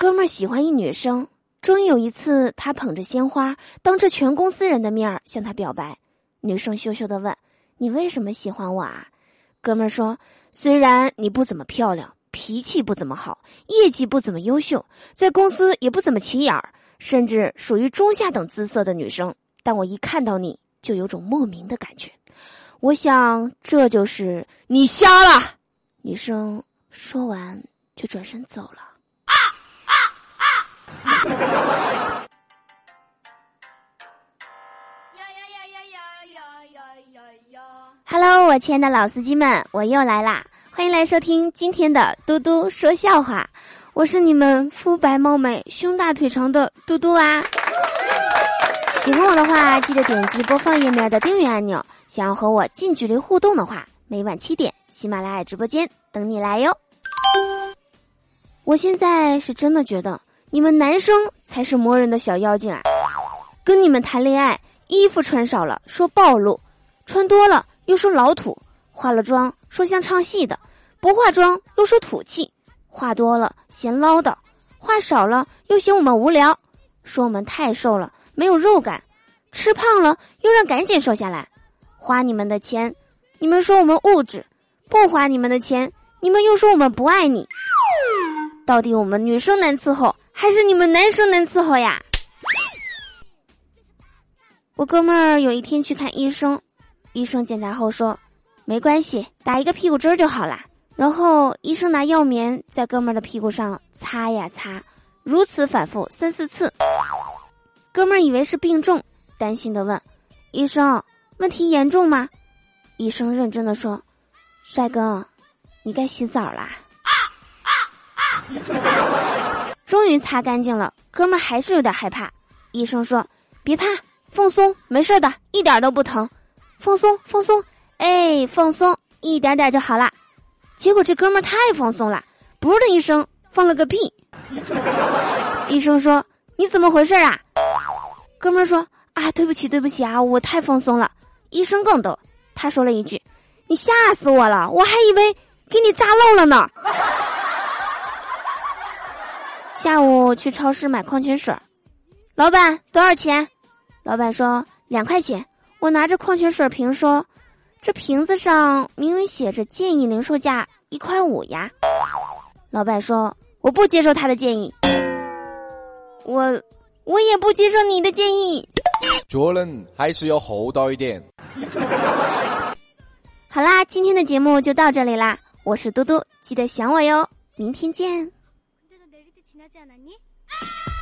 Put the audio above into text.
哥们儿喜欢一女生，终于有一次，他捧着鲜花，当着全公司人的面向她表白。女生羞羞的问：“你为什么喜欢我啊？”哥们儿说：“虽然你不怎么漂亮，脾气不怎么好，业绩不怎么优秀，在公司也不怎么起眼儿，甚至属于中下等姿色的女生，但我一看到你就有种莫名的感觉。我想这就是你瞎了。”女生说完就转身走了。Hello，我亲爱的老司机们，我又来啦！欢迎来收听今天的嘟嘟说笑话。我是你们肤白貌美、胸大腿长的嘟嘟啊！喜欢我的话，记得点击播放页面的订阅按钮。想要和我近距离互动的话，每晚七点，喜马拉雅直播间等你来哟。我现在是真的觉得。你们男生才是磨人的小妖精啊！跟你们谈恋爱，衣服穿少了说暴露，穿多了又说老土，化了妆说像唱戏的，不化妆又说土气，话多了嫌唠叨，话少了又嫌我们无聊，说我们太瘦了没有肉感，吃胖了又让赶紧瘦下来，花你们的钱，你们说我们物质，不花你们的钱，你们又说我们不爱你，到底我们女生难伺候？还是你们男生难伺候呀！我哥们儿有一天去看医生，医生检查后说：“没关系，打一个屁股针就好了。”然后医生拿药棉在哥们儿的屁股上擦呀擦，如此反复三四次。哥们儿以为是病重，担心的问：“医生，问题严重吗？”医生认真的说：“帅哥，你该洗澡啦。”啊啊啊终于擦干净了，哥们还是有点害怕。医生说：“别怕，放松，没事的，一点都不疼。放松，放松，哎，放松，一点点就好了。”结果这哥们太放松了，噗的一声放了个屁。医生说：“你怎么回事啊？”哥们说：“啊，对不起，对不起啊，我太放松了。”医生更逗，他说了一句：“你吓死我了，我还以为给你扎漏了呢。”下午去超市买矿泉水，老板多少钱？老板说两块钱。我拿着矿泉水瓶说：“这瓶子上明明写着建议零售价一块五呀。”老板说：“我不接受他的建议，我我也不接受你的建议。”做人还是要厚道一点。好啦，今天的节目就到这里啦，我是嘟嘟，记得想我哟，明天见。しなじゃあ何？あ